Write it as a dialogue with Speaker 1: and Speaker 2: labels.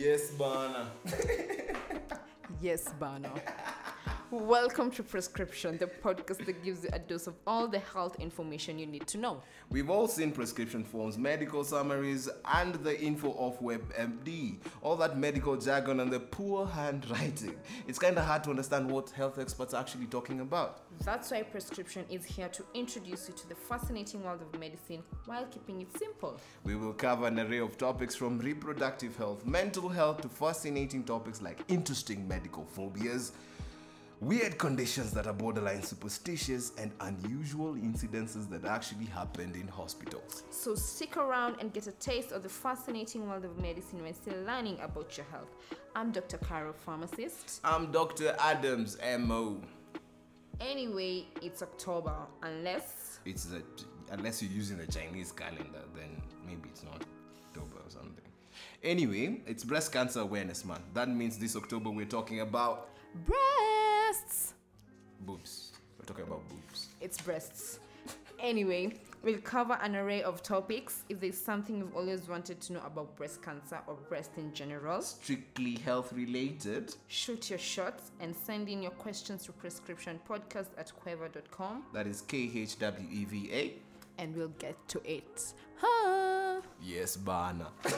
Speaker 1: yes bana.
Speaker 2: Yes bana. Welcome to Prescription, the podcast that gives you a dose of all the health information you need to know.
Speaker 1: We've all seen prescription forms, medical summaries, and the info of WebMD. All that medical jargon and the poor handwriting. It's kind of hard to understand what health experts are actually talking about.
Speaker 2: That's why Prescription is here to introduce you to the fascinating world of medicine while keeping it simple.
Speaker 1: We will cover an array of topics from reproductive health, mental health, to fascinating topics like interesting medical phobias, weird conditions that are borderline superstitious, and unusual incidences that actually happened in hospitals.
Speaker 2: So stick around and get a taste of the fascinating world of medicine while still learning about your health. I'm Dr. Carol, pharmacist.
Speaker 1: I'm Dr. Adams, MO.
Speaker 2: Anyway, it's October, unless
Speaker 1: It's a, unless you're using the Chinese calendar, then maybe it's not October or something. Anyway, it's Breast Cancer Awareness Month. That means this October we're talking about
Speaker 2: breasts.
Speaker 1: boobs. We're talking about boobs.
Speaker 2: It's breasts. Anyway, we'll cover an array of topics. If there's something you've always wanted to know about breast cancer or breast in general,
Speaker 1: Strictly health related.
Speaker 2: shoot your shots and send in your questions to prescriptionpodcast at khweva.com
Speaker 1: That is K H W E V A.
Speaker 2: and we'll get to it. Huh.
Speaker 1: Yes, Bana.